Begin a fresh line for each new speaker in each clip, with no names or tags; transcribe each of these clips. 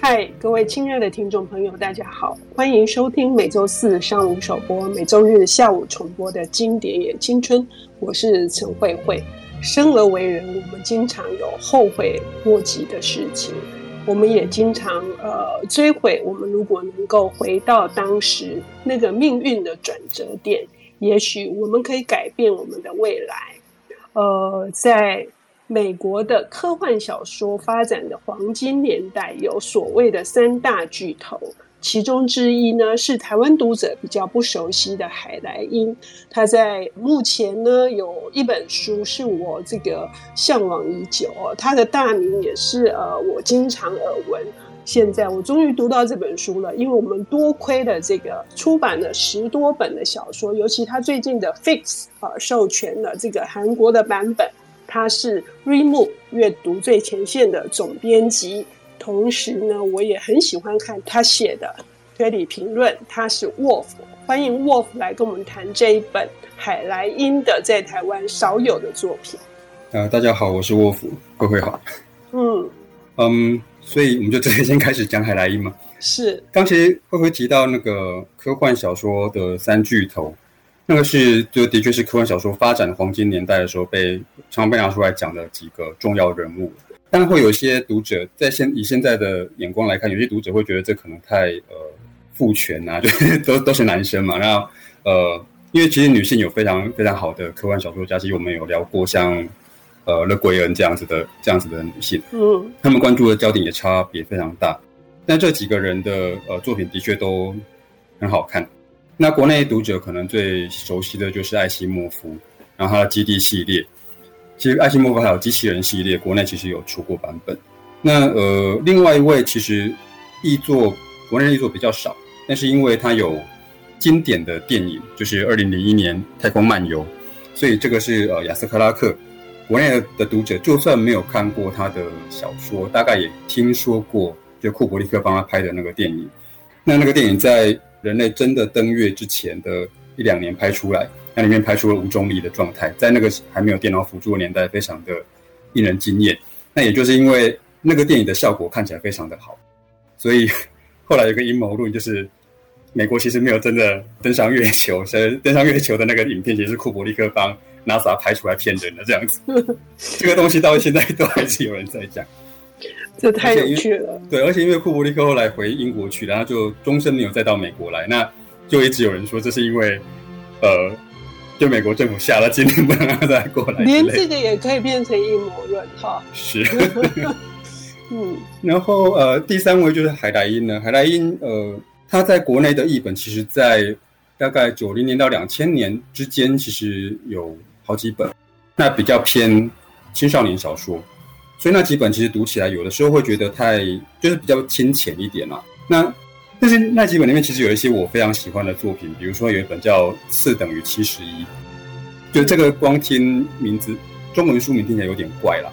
嗨，各位亲爱的听众朋友，大家好，欢迎收听每周四上午首播、每周日下午重播的经典也青春。我是陈慧慧。生而为人，我们经常有后悔莫及的事情，我们也经常呃追悔。我们如果能够回到当时那个命运的转折点，也许我们可以改变我们的未来。呃，在。美国的科幻小说发展的黄金年代，有所谓的三大巨头，其中之一呢是台湾读者比较不熟悉的海莱因。他在目前呢有一本书是我这个向往已久哦，他的大名也是呃我经常耳闻。现在我终于读到这本书了，因为我们多亏了这个出版了十多本的小说，尤其他最近的 Fix 啊授权了这个韩国的版本。他是 Readmoo 阅读最前线的总编辑，同时呢，我也很喜欢看他写的推理评论。他是 Wolf，欢迎 Wolf 来跟我们谈这一本海莱因的在台湾少有的作品。
呃，大家好，我是 Wolf，慧慧好。
嗯
嗯，所以我们就直接先开始讲海莱因嘛。
是，
刚其实慧慧提到那个科幻小说的三巨头。那个是，就的确是科幻小说发展的黄金年代的时候，被常常被拿出来讲的几个重要人物。但会有一些读者在现以现在的眼光来看，有些读者会觉得这可能太呃父权啊，就是都都是男生嘛。然后呃，因为其实女性有非常非常好的科幻小说家，其实我们有聊过像呃勒桂恩这样子的这样子的女性，
嗯，
他们关注的焦点也差别非常大。但这几个人的呃作品的确都很好看。那国内读者可能最熟悉的就是艾西莫夫，然后他的基地系列。其实艾西莫夫还有机器人系列，国内其实有出过版本。那呃，另外一位其实译作国内译作比较少，但是因为他有经典的电影，就是二零零一年《太空漫游》，所以这个是呃亚斯克拉克。国内的读者就算没有看过他的小说，大概也听说过，就库伯利克帮他拍的那个电影。那那个电影在人类真的登月之前的一两年拍出来，那里面拍出了无重力的状态，在那个还没有电脑辅助的年代，非常的令人惊艳。那也就是因为那个电影的效果看起来非常的好，所以后来有个阴谋论，就是美国其实没有真的登上月球，所以登上月球的那个影片其实是库伯利克帮 NASA 拍出来骗人的这样子。这个东西到现在都还是有人在讲。
这太有趣了。
对，而且因为库伯利克后来回英国去，然后就终身没有再到美国来，那就一直有人说这是因为，呃，就美国政府下了禁令，不能让他再过来。
连这个也可以变成阴谋论哈。
是。
嗯。
然后呃，第三位就是海莱因呢。海莱因呃，他在国内的译本，其实在大概九零年到两千年之间，其实有好几本，那比较偏青少年小说。所以那几本其实读起来有的时候会觉得太就是比较清浅一点嘛。那但是那几本里面其实有一些我非常喜欢的作品，比如说有一本叫《四等于七十一》，就这个光听名字中文书名听起来有点怪啦，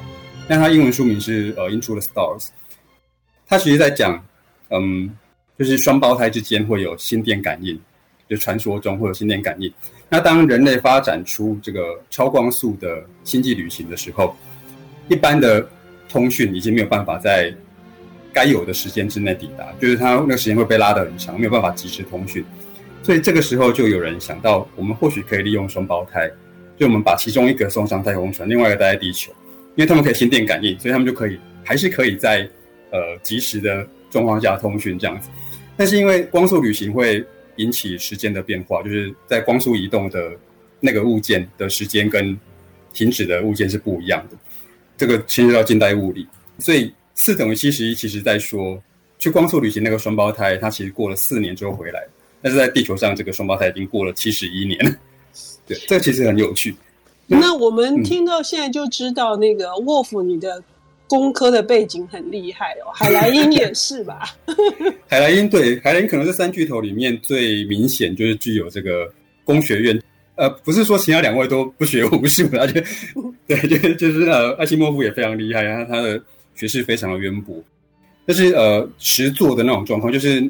但它英文书名是呃《Into the Stars》。它其实在讲，嗯，就是双胞胎之间会有心电感应，就传说中会有心电感应。那当人类发展出这个超光速的星际旅行的时候，一般的通讯已经没有办法在该有的时间之内抵达，就是它那个时间会被拉得很长，没有办法及时通讯。所以这个时候就有人想到，我们或许可以利用双胞胎，就我们把其中一个送上太空船，另外一个待在地球，因为他们可以心电感应，所以他们就可以还是可以在呃及时的状况下通讯这样子。但是因为光速旅行会引起时间的变化，就是在光速移动的那个物件的时间跟停止的物件是不一样的。这个牵涉到近代物理，所以四等于七十一，其实在说去光速旅行那个双胞胎，他其实过了四年之后回来，但是在地球上这个双胞胎已经过了七十一年。对，这个其实很有趣。
那我们听到现在就知道，那个 Wolf，你的工科的背景很厉害哦。海莱因也是吧？
海莱因对，海莱因可能是三巨头里面最明显，就是具有这个工学院。呃，不是说其他两位都不学无术，而且对，就就是呃，艾西莫夫也非常厉害，然后他的学识非常的渊博。但是呃，实作的那种状况，就是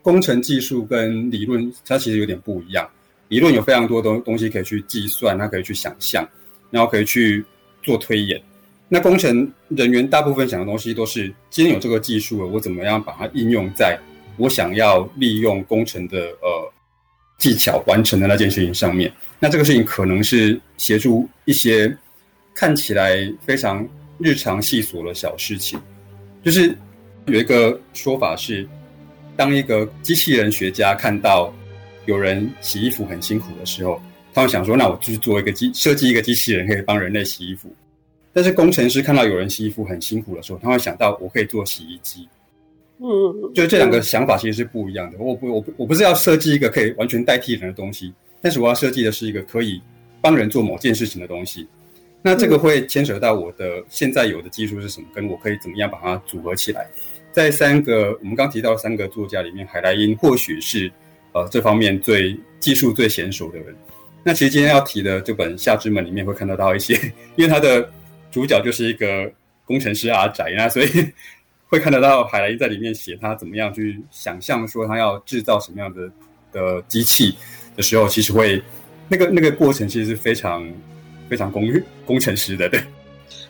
工程技术跟理论，它其实有点不一样。理论有非常多东东西可以去计算，它可以去想象，然后可以去做推演。那工程人员大部分想的东西都是，今天有这个技术了，我怎么样把它应用在我想要利用工程的呃技巧完成的那件事情上面。那这个事情可能是协助一些看起来非常日常细琐的小事情。就是有一个说法是，当一个机器人学家看到有人洗衣服很辛苦的时候，他会想说，那我就做一个机设计一个机器人可以帮人类洗衣服。但是工程师看到有人洗衣服很辛苦的时候，他会想到我可以做洗衣机。嗯，就这两个想法其实是不一样的。我不，我不，我不是要设计一个可以完全代替人的东西，但是我要设计的是一个可以帮人做某件事情的东西。那这个会牵扯到我的现在有的技术是什么，跟我可以怎么样把它组合起来。在三个我们刚提到的三个作家里面，海莱因或许是呃这方面最技术最娴熟的人。那其实今天要提的这本《夏之门》里面会看得到一些，因为他的。主角就是一个工程师阿宅，那所以会看得到海莱因在里面写他怎么样去想象说他要制造什么样的的机器的时候，其实会那个那个过程其实是非常非常工工程师的，对。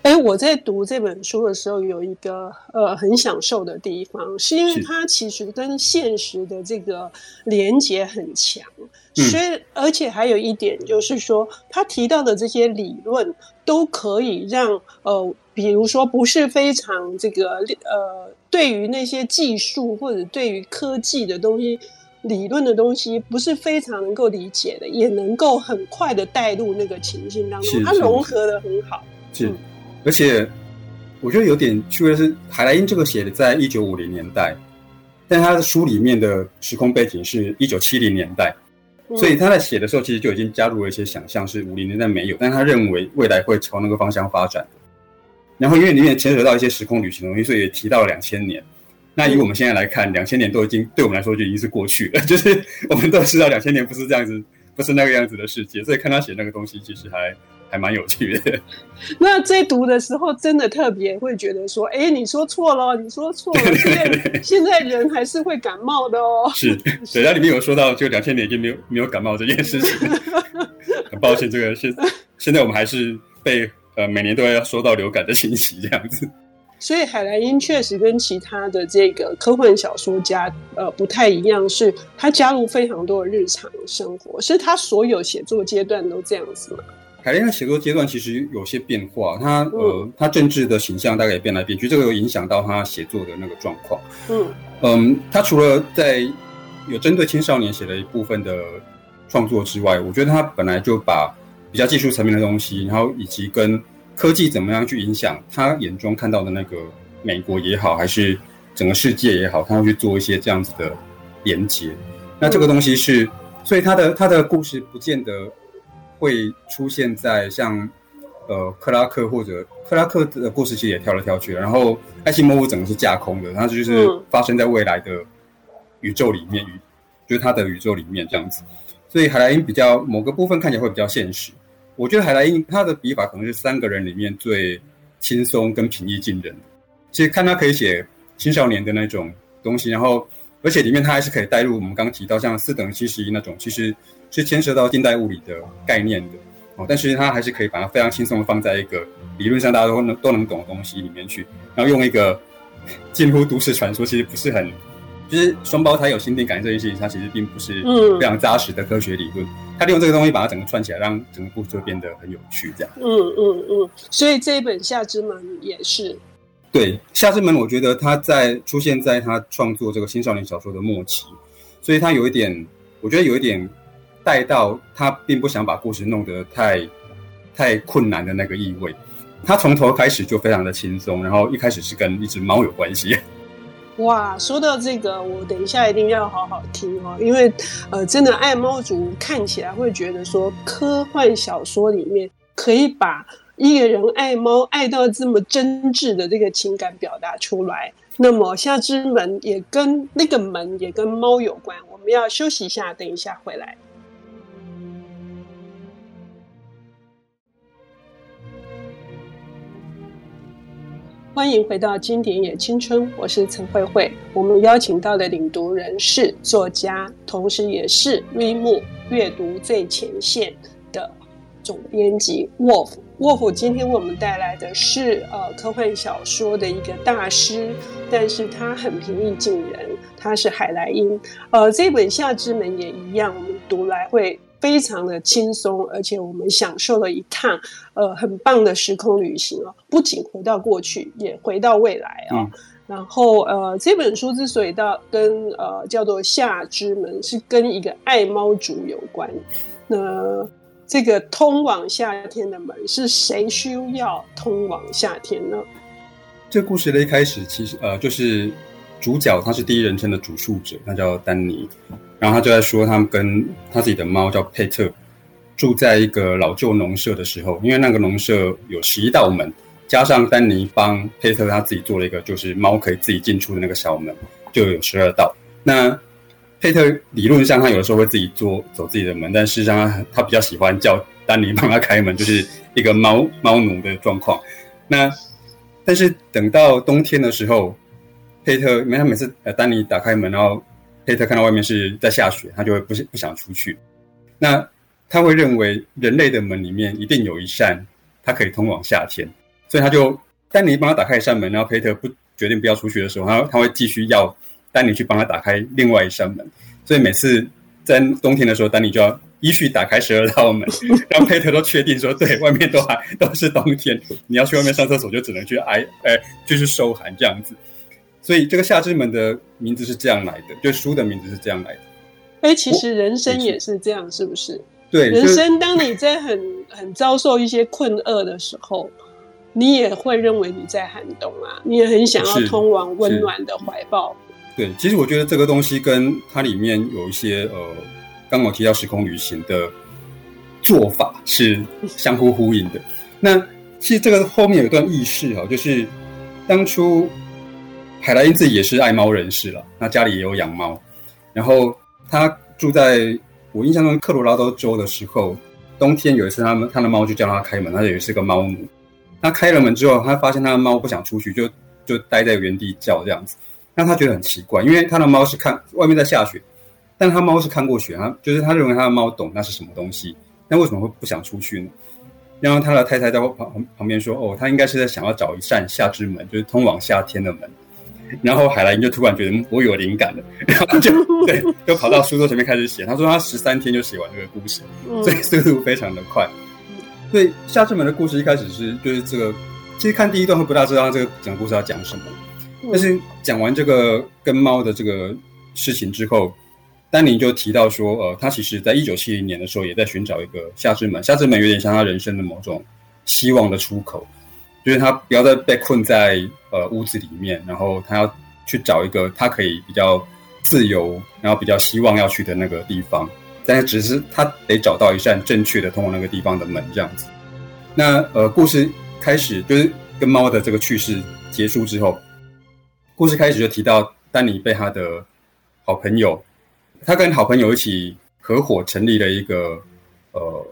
哎，我在读这本书的时候，有一个呃很享受的地方，是因为它其实跟现实的这个连接很强，所以而且还有一点就是说，他提到的这些理论都可以让呃，比如说不是非常这个呃，对于那些技术或者对于科技的东西、理论的东西不是非常能够理解的，也能够很快的带入那个情境当中，它融合的很好，
是。嗯而且，我觉得有点趣味的是，海莱因这个写的在一九五零年代，但他的书里面的时空背景是一九七零年代，所以他在写的时候其实就已经加入了一些想象，是五零年代没有，但他认为未来会朝那个方向发展。然后因为里面牵扯到一些时空旅行的东西，所以也提到了两千年。那以我们现在来看，两千年都已经对我们来说就已经是过去了，就是我们都知道两千年不是这样子，不是那个样子的世界，所以看他写那个东西，其实还。还蛮有趣的。
那在读的时候，真的特别会觉得说：“哎，你说错了，你说错了。”现在现在人还是会感冒的哦。
是，对，它里面有说到，就两千年已经没有没有感冒这件事情。很抱歉，这个现现在我们还是被呃每年都要收到流感的信息这样子。
所以海莱因确实跟其他的这个科幻小说家呃不太一样，是他加入非常多的日常生活，是他所有写作阶段都这样子吗？
海莱因的写作阶段其实有些变化，他呃，他政治的形象大概也变来变去，这个有影响到他写作的那个状况。嗯嗯，他除了在有针对青少年写了一部分的创作之外，我觉得他本来就把比较技术层面的东西，然后以及跟科技怎么样去影响他眼中看到的那个美国也好，还是整个世界也好，他会去做一些这样子的连接。那这个东西是，所以他的他的故事不见得。会出现在像，呃，克拉克或者克拉克的故事其实也跳来跳去，然后爱西莫夫整个是架空的，它就是发生在未来的宇宙里面，宇就是他的宇宙里面这样子。所以海莱因比较某个部分看起来会比较现实。我觉得海莱因他的笔法可能是三个人里面最轻松跟平易近人。其实看他可以写青少年的那种东西，然后而且里面他还是可以带入我们刚刚提到像四等七十一那种，其实。是牵涉到近代物理的概念的哦，但是它还是可以把它非常轻松的放在一个理论上大家都能都能懂的东西里面去，然后用一个 近乎都市传说，其实不是很，就是双胞胎有心电感应这件事情，它其实并不是非常扎实的科学理论。他利用这个东西把它整个串起来，让整个故事就变得很有趣，这样。
嗯嗯嗯，所以这一本《夏之门》也是。
对，《夏之门》我觉得他在出现在他创作这个青少年小说的末期，所以他有一点，我觉得有一点。带到他并不想把故事弄得太太困难的那个意味，他从头开始就非常的轻松，然后一开始是跟一只猫有关系。
哇，说到这个，我等一下一定要好好听哦，因为呃，真的爱猫族看起来会觉得说，科幻小说里面可以把一个人爱猫爱到这么真挚的这个情感表达出来。那么下之门也跟那个门也跟猫有关，我们要休息一下，等一下回来。欢迎回到《经典也青春》，我是陈慧慧。我们邀请到的领读人是作家，同时也是瑞木阅读最前线的总编辑 Wolf。Wolf 今天为我们带来的是呃科幻小说的一个大师，但是他很平易近人，他是海莱因。呃，这本《夏之门》也一样，我们读来会非常的轻松，而且我们享受了一趟呃很棒的时空旅行哦，不仅回到过去，也回到未来啊。哦嗯然后，呃，这本书之所以到跟呃叫做夏之门，是跟一个爱猫族有关。那这个通往夏天的门，是谁需要通往夏天呢？
这故事的一开始，其实呃，就是主角他是第一人称的主述者，他叫丹尼，然后他就在说，他们跟他自己的猫叫佩特，住在一个老旧农舍的时候，因为那个农舍有十一道门。加上丹尼帮佩特他自己做了一个，就是猫可以自己进出的那个小门，就有十二道。那佩特理论上他有的时候会自己做走自己的门，但事实上他他比较喜欢叫丹尼帮他开门，就是一个猫猫奴的状况。那但是等到冬天的时候，佩特因为他每次呃丹尼打开门，然后佩特看到外面是在下雪，他就会不不想出去。那他会认为人类的门里面一定有一扇，它可以通往夏天。所以他就丹尼帮他打开一扇门，然后佩特不决定不要出去的时候，他他会继续要丹尼去帮他打开另外一扇门。所以每次在冬天的时候，丹尼就要依序打开十二道门，让佩特都确定说，对，外面都还都是冬天，你要去外面上厕所就只能去挨，哎，就是受寒这样子。所以这个夏之门的名字是这样来的，就书的名字是这样来的。
哎，其实人生也是这样，是不是？
对，
人生当你在很 很遭受一些困厄的时候。你也会认为你在寒冬啊，你也很想要通往温暖的怀抱。
对，其实我觉得这个东西跟它里面有一些呃，刚刚我提到时空旅行的做法是相互呼应的。那其实这个后面有一段轶事哈，就是当初海莱因自己也是爱猫人士了，那家里也有养猫，然后他住在我印象中科罗拉多州的时候，冬天有一次他们他的猫就叫他开门，他也是个猫奴。他开了门之后，他发现他的猫不想出去，就就待在原地叫这样子，让他觉得很奇怪，因为他的猫是看外面在下雪，但他猫是看过雪，他就是他认为他的猫懂那是什么东西，那为什么会不想出去呢？然后他的太太在旁旁边说：“哦，他应该是在想要找一扇夏之门，就是通往夏天的门。”然后海莱因就突然觉得我有灵感了，然后就 对，就跑到书桌前面开始写。他说他十三天就写完这个故事，所以速度非常的快。所以夏之门的故事一开始是就是这个，其实看第一段会不大知道他这个整个故事要讲什么，但是讲完这个跟猫的这个事情之后，丹尼就提到说，呃，他其实在一九七零年的时候也在寻找一个夏之门，夏之门有点像他人生的某种希望的出口，就是他不要再被困在呃屋子里面，然后他要去找一个他可以比较自由，然后比较希望要去的那个地方。但是只是他得找到一扇正确的通往那个地方的门，这样子。那呃，故事开始就是跟猫的这个趣事结束之后，故事开始就提到丹尼被他的好朋友，他跟好朋友一起合伙成立了一个呃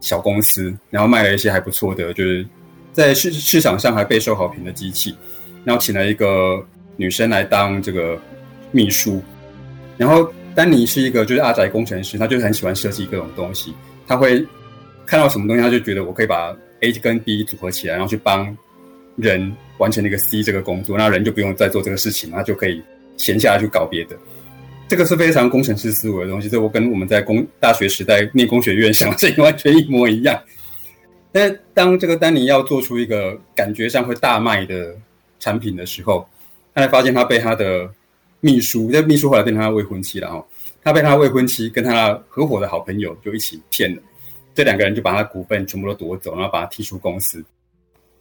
小公司，然后卖了一些还不错的，就是在市市场上还备受好评的机器，然后请了一个女生来当这个秘书，然后。丹尼是一个就是阿宅工程师，他就是很喜欢设计各种东西。他会看到什么东西，他就觉得我可以把 A 跟 B 组合起来，然后去帮人完成那个 C 这个工作，那人就不用再做这个事情，他就可以闲下来去搞别的。这个是非常工程师思维的东西，这我跟我们在工大学时代念工学院想的完全一模一样。但当这个丹尼要做出一个感觉上会大卖的产品的时候，他才发现他被他的秘书，那秘书后来变成他的未婚妻了哦。他被他未婚妻跟他合伙的好朋友就一起骗了，这两个人就把他股份全部都夺走，然后把他踢出公司。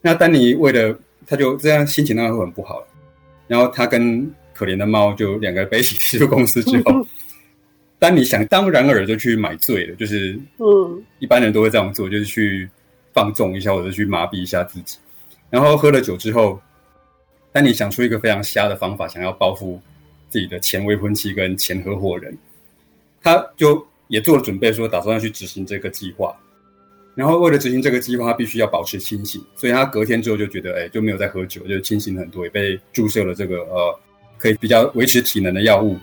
那丹尼为了他就这样心情当然会很不好。然后他跟可怜的猫就两个人被一起踢出公司之后，丹尼想当然尔就去买醉了，就是嗯，一般人都会这样做，就是去放纵一下或者去麻痹一下自己。然后喝了酒之后，丹尼想出一个非常瞎的方法，想要报复自己的前未婚妻跟前合伙人。他就也做了准备，说打算要去执行这个计划。然后为了执行这个计划，他必须要保持清醒，所以他隔天之后就觉得，哎，就没有再喝酒，就清醒很多，也被注射了这个呃，可以比较维持体能的药物，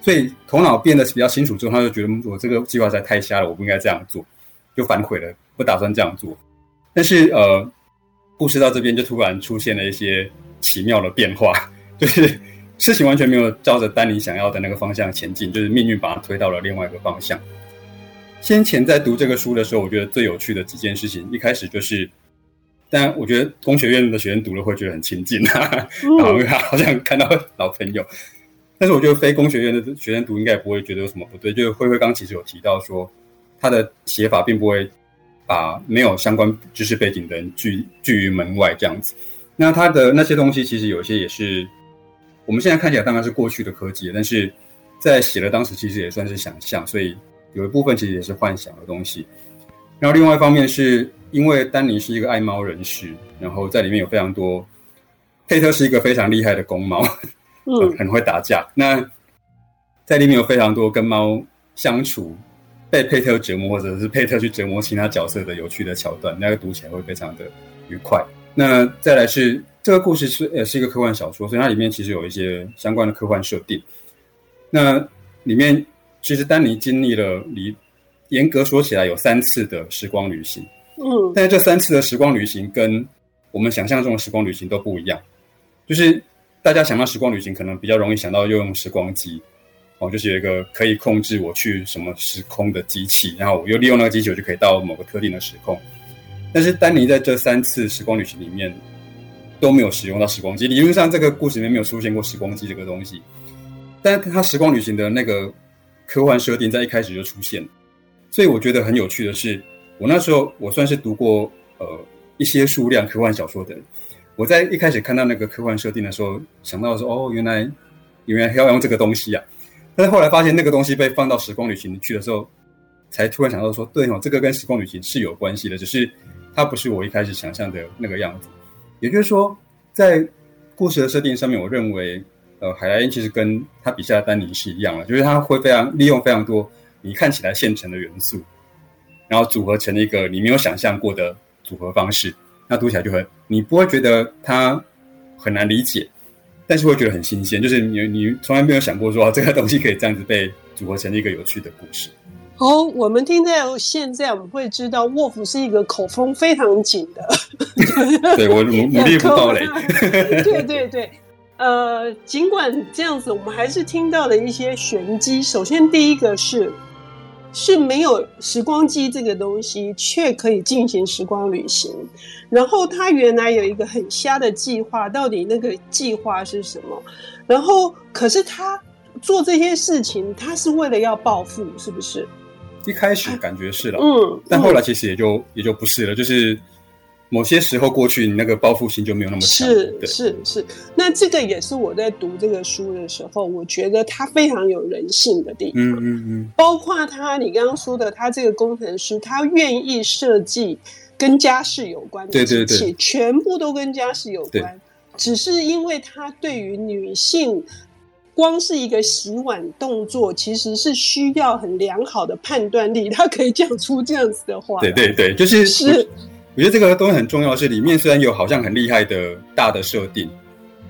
所以头脑变得比较清楚之后，他就觉得我这个计划实在太瞎了，我不应该这样做，就反悔了，不打算这样做。但是呃，故事到这边就突然出现了一些奇妙的变化，就是事情完全没有照着丹尼想要的那个方向前进，就是命运把他推到了另外一个方向。先前在读这个书的时候，我觉得最有趣的几件事情，一开始就是，但我觉得工学院的学生读了会觉得很亲近啊，然后好像看到老朋友。但是我觉得非工学院的学生读应该也不会觉得有什么不对。就是灰灰刚其实有提到说，他的写法并不会把没有相关知识背景的人拒拒于门外这样子。那他的那些东西其实有些也是我们现在看起来当然是过去的科技，但是在写的当时其实也算是想象，所以。有一部分其实也是幻想的东西，然后另外一方面是因为丹尼是一个爱猫人士，然后在里面有非常多，佩特是一个非常厉害的公猫，嗯，很会打架。那在里面有非常多跟猫相处，被佩特折磨，或者是佩特去折磨其他角色的有趣的桥段，那个读起来会非常的愉快。那再来是这个故事是也是一个科幻小说，所以它里面其实有一些相关的科幻设定。那里面。其实丹尼经历了，离严格说起来有三次的时光旅行，嗯，但是这三次的时光旅行跟我们想象中的时光旅行都不一样。就是大家想到时光旅行，可能比较容易想到又用时光机，哦，就是有一个可以控制我去什么时空的机器，然后我又利用那个机器，我就可以到某个特定的时空。但是丹尼在这三次时光旅行里面都没有使用到时光机，理论上这个故事里面没有出现过时光机这个东西，但是他时光旅行的那个。科幻设定在一开始就出现，所以我觉得很有趣的是，我那时候我算是读过呃一些数量科幻小说的，我在一开始看到那个科幻设定的时候，想到说哦，原来原来要用这个东西啊，但是后来发现那个东西被放到时光旅行去的时候，才突然想到说，对哦，这个跟时光旅行是有关系的，只是它不是我一开始想象的那个样子。也就是说，在故事的设定上面，我认为。呃，海莱因其实跟他笔下的丹尼是一样的，就是他会非常利用非常多你看起来现成的元素，然后组合成一个你没有想象过的组合方式。那读起来就很，你不会觉得它很难理解，但是会觉得很新鲜，就是你你从来没有想过说这个东西可以这样子被组合成一个有趣的故事。
好，我们听到现在我们会知道沃夫是一个口风非常紧的，
对，我 努努力不爆雷，
对对对。呃，尽管这样子，我们还是听到了一些玄机。首先，第一个是是没有时光机这个东西，却可以进行时光旅行。然后，他原来有一个很瞎的计划，到底那个计划是什么？然后，可是他做这些事情，他是为了要暴富，是不是？
一开始感觉是了，嗯，但后来其实也就、嗯、也就不是了，就是。某些时候过去，你那个报复心就没有那么强。
是是是，那这个也是我在读这个书的时候，我觉得他非常有人性的地方。嗯嗯嗯，包括他，你刚刚说的，他这个工程师，他愿意设计跟家事有关的机器，对对对，全部都跟家事有关，只是因为他对于女性，光是一个洗碗动作，其实是需要很良好的判断力，他可以讲出这样子的话。
对对对，就是是。我觉得这个东西很重要，是里面虽然有好像很厉害的大的设定，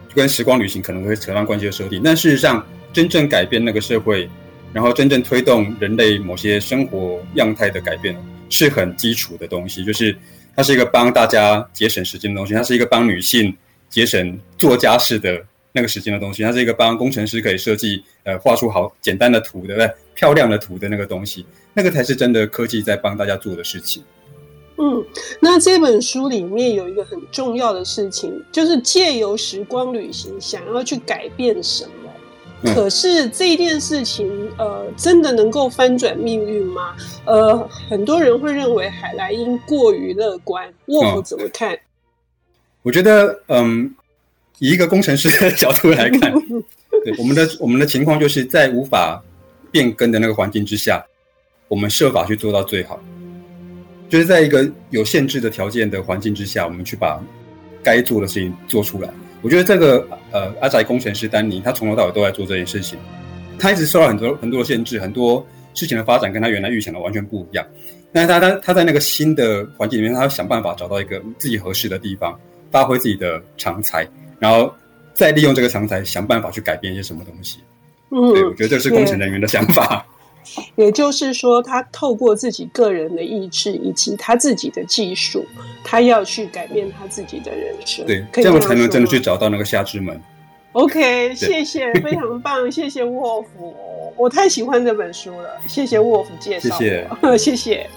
就跟时光旅行可能会扯上关系的设定，但事实上真正改变那个社会，然后真正推动人类某些生活样态的改变，是很基础的东西。就是它是一个帮大家节省时间的东西，它是一个帮女性节省做家事的那个时间的东西，它是一个帮工程师可以设计呃画出好简单的图的、漂亮的图的那个东西，那个才是真的科技在帮大家做的事情。
嗯，那这本书里面有一个很重要的事情，就是借由时光旅行想要去改变什么。嗯、可是这件事情，呃，真的能够翻转命运吗？呃，很多人会认为海莱因过于乐观，沃夫怎么看？
我觉得，嗯，以一个工程师的角度来看，对我们的我们的情况，就是在无法变更的那个环境之下，我们设法去做到最好。就是在一个有限制的条件的环境之下，我们去把该做的事情做出来。我觉得这个呃，阿宅工程师丹尼，他从头到尾都在做这件事情。他一直受到很多很多的限制，很多事情的发展跟他原来预想的完全不一样。但是他他他在那个新的环境里面，他要想办法找到一个自己合适的地方，发挥自己的长才，然后再利用这个长才想办法去改变一些什么东西。嗯，对，我觉得这是工程人员的想法。
也就是说，他透过自己个人的意志以及他自己的技术，他要去改变他自己的人生。
对，这样才能真的去找到那个夏之门。
OK，谢谢，非常棒，谢谢沃夫，我太喜欢这本书了，谢谢沃夫介绍，谢谢，谢谢。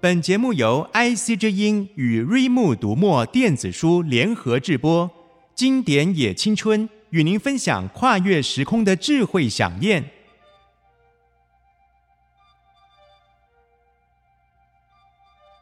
本节目由 IC 之音与瑞木读墨电子书联合制播，经典也青春与您分享跨越时空的智慧想念。